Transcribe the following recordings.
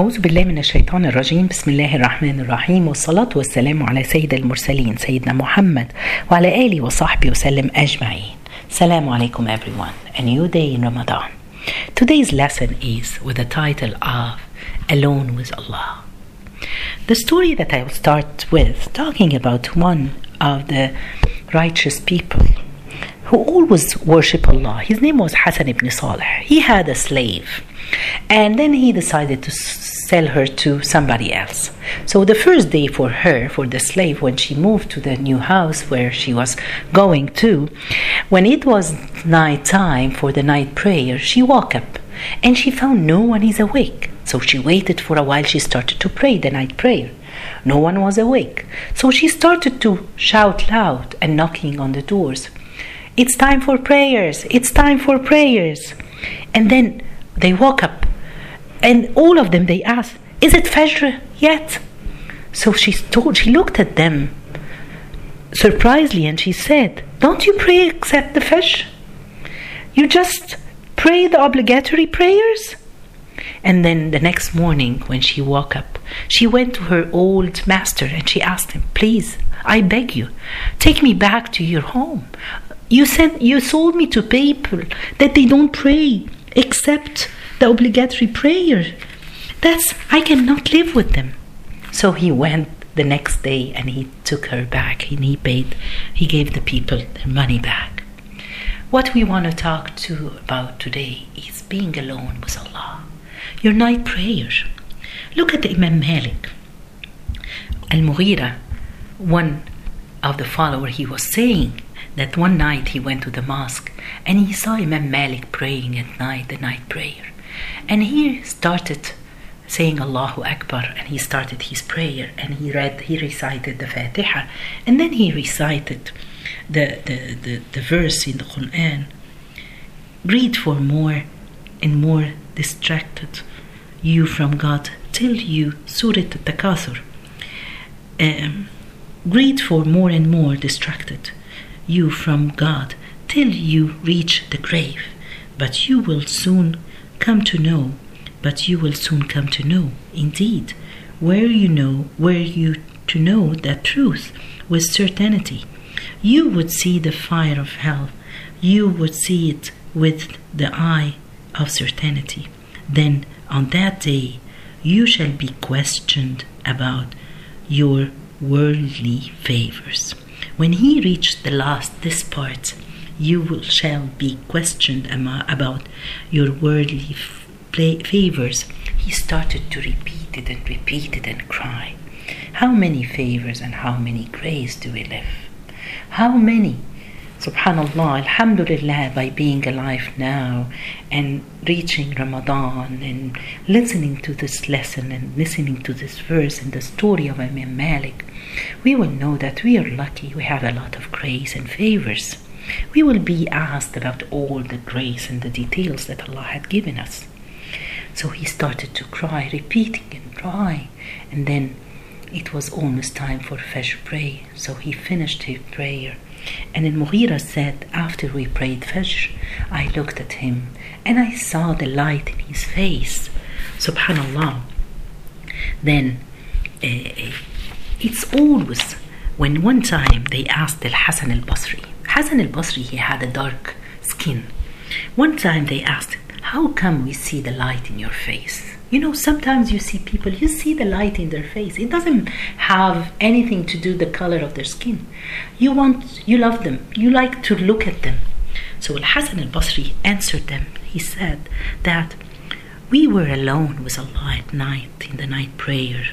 أعوذ بالله من الشيطان الرجيم بسم الله الرحمن الرحيم والصلاة والسلام على سيد المرسلين سيدنا محمد وعلى آله وصحبه وسلم أجمعين Assalamu alaikum everyone A new day in Ramadan Today's lesson is with the title of Alone with Allah The story that I will start with talking about one of the righteous people who always worship Allah. His name was Hassan ibn Saleh. He had a slave and then he decided to sell her to somebody else. So the first day for her, for the slave, when she moved to the new house where she was going to, when it was night time for the night prayer, she woke up and she found no one is awake. So she waited for a while. She started to pray the night prayer. No one was awake. So she started to shout loud and knocking on the doors. It's time for prayers. It's time for prayers. And then they woke up and all of them they asked, Is it Fajr yet? So she told she looked at them surprisingly and she said, Don't you pray except the Fajr? You just pray the obligatory prayers? And then the next morning, when she woke up, she went to her old master and she asked him, Please, I beg you, take me back to your home. You sent you sold me to people that they don't pray except the obligatory prayer. That's I cannot live with them. So he went the next day and he took her back and he paid he gave the people their money back. What we want to talk to about today is being alone with Allah. Your night prayer. Look at the Imam Malik. Al Mughira, one of the followers, he was saying that one night he went to the mosque and he saw Imam Malik praying at night, the night prayer. And he started saying Allahu Akbar and he started his prayer and he read, he recited the Fatiha and then he recited the, the, the, the verse in the Quran. Read for more and more distracted you from God till you Surat Takathur. Um, read for more and more distracted you from God till you reach the grave. But you will soon come to know, but you will soon come to know, indeed, where you know, where you to know that truth with certainty. You would see the fire of hell, you would see it with the eye of certainty. Then on that day you shall be questioned about your worldly favors. When he reached the last this part, you shall be questioned about your worldly favors. He started to repeat it and repeat it and cry. How many favors and how many grace do we live? How many? Subhanallah, Alhamdulillah, by being alive now and reaching Ramadan and listening to this lesson and listening to this verse and the story of Imam Malik, we will know that we are lucky, we have a lot of grace and favors. We will be asked about all the grace and the details that Allah had given us. So he started to cry, repeating and cry, and then it was almost time for Fajr prayer. So he finished his prayer. And then Mughira said, after we prayed Fajr, I looked at him and I saw the light in his face. Subhanallah. Then uh, it's always when one time they asked Al Hassan al Basri. Hassan al Basri, he had a dark skin. One time they asked, How come we see the light in your face? You know, sometimes you see people, you see the light in their face. It doesn't have anything to do the color of their skin. You want, you love them, you like to look at them. So Al Hassan al Basri answered them. He said that we were alone with Allah at night, in the night prayer,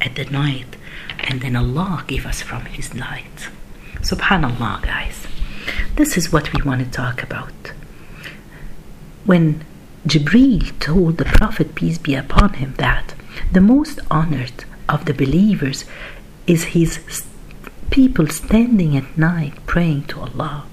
at the night, and then Allah gave us from His light. Subhanallah, guys. This is what we want to talk about. When Jibreel told the Prophet, peace be upon him, that the most honored of the believers is his people standing at night praying to Allah.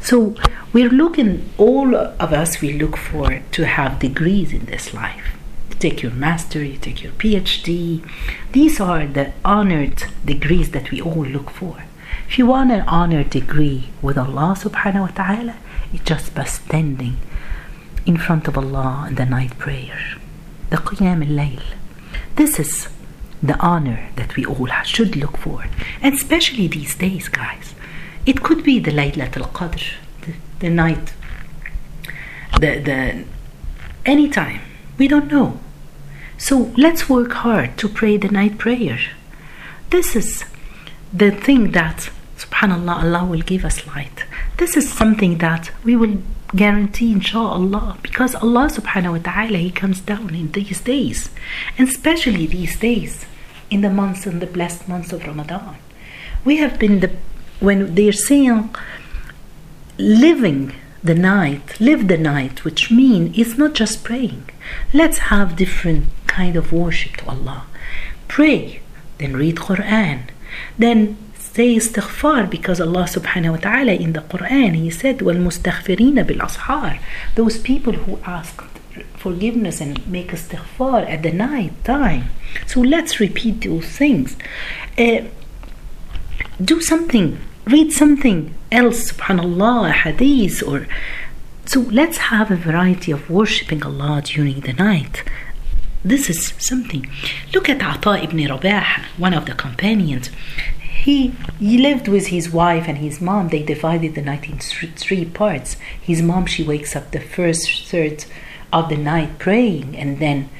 So we're looking, all of us, we look for to have degrees in this life. You take your master, you take your PhD. These are the honored degrees that we all look for. If you want an honored degree with Allah subhanahu wa ta'ala, it's just by standing in front of Allah in the night prayer. The Qiyam al-Layl. This is the honor that we all should look for. And especially these days, guys. It could be the Laylat al-Qadr, the, the night, the, the, anytime. We don't know. So let's work hard to pray the night prayer. This is the thing that, subhanAllah, Allah will give us light. This is something that we will guarantee inshallah because Allah subhanahu wa ta'ala he comes down in these days and especially these days in the months and the blessed months of Ramadan. We have been the when they're saying living the night live the night which mean it's not just praying. Let's have different kind of worship to Allah. Pray then read Quran then say istighfar because Allah subhanahu wa ta'ala in the Quran he said وَالْمُسْتَغْفِرِينَ بِالْأَصْحَارِ those people who ask forgiveness and make istighfar at the night time so let's repeat those things uh, do something read something else subhanallah a hadith or so let's have a variety of worshipping Allah during the night this is something look at Ata ibn Rabah one of the companions he, he lived with his wife and his mom. They divided the night in three parts. His mom, she wakes up the first third of the night praying, and then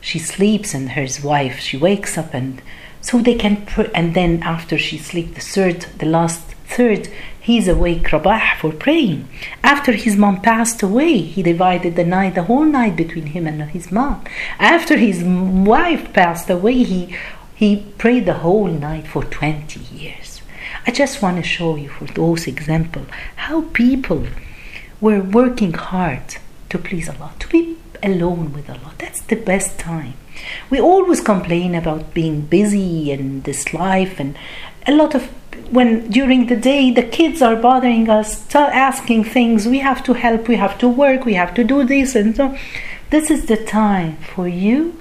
she sleeps, and her wife, she wakes up, and so they can. Pr- and then after she sleeps, the third, the last third, he's awake, Rabah, for praying. After his mom passed away, he divided the night, the whole night between him and his mom. After his wife passed away, he he prayed the whole night for 20 years. I just want to show you for those examples how people were working hard to please Allah, to be alone with Allah. That's the best time. We always complain about being busy in this life and a lot of when during the day the kids are bothering us, asking things, we have to help, we have to work, we have to do this and so. This is the time for you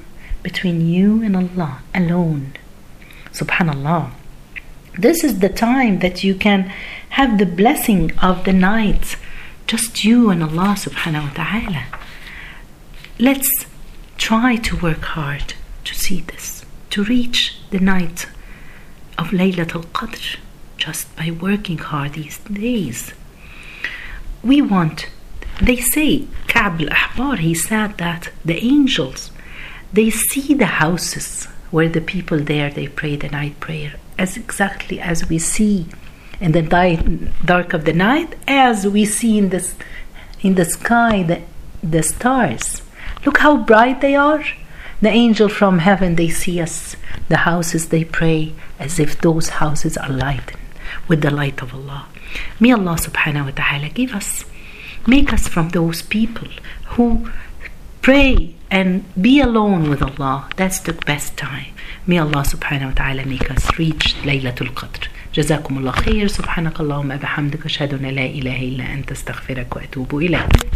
between you and Allah alone. Subhanallah. This is the time that you can have the blessing of the night, just you and Allah subhanahu wa ta'ala. Let's try to work hard to see this, to reach the night of Laylatul Qadr just by working hard these days. We want, they say, Ka'b al-Ahbar, he said that the angels they see the houses where the people there they pray the night prayer as exactly as we see in the dark of the night as we see in this in the sky the, the stars. Look how bright they are. The angel from heaven they see us. The houses they pray as if those houses are lighted with the light of Allah. May Allah subhanahu wa ta'ala give us make us from those people who pray and be alone with Allah. That's the best time. May Allah subhanahu wa ta'ala make us reach Laylatul Qadr. جزاكم الله خير سبحانك اللهم بحمدك أشهد أن لا إله إلا أنت استغفرك وأتوب إليك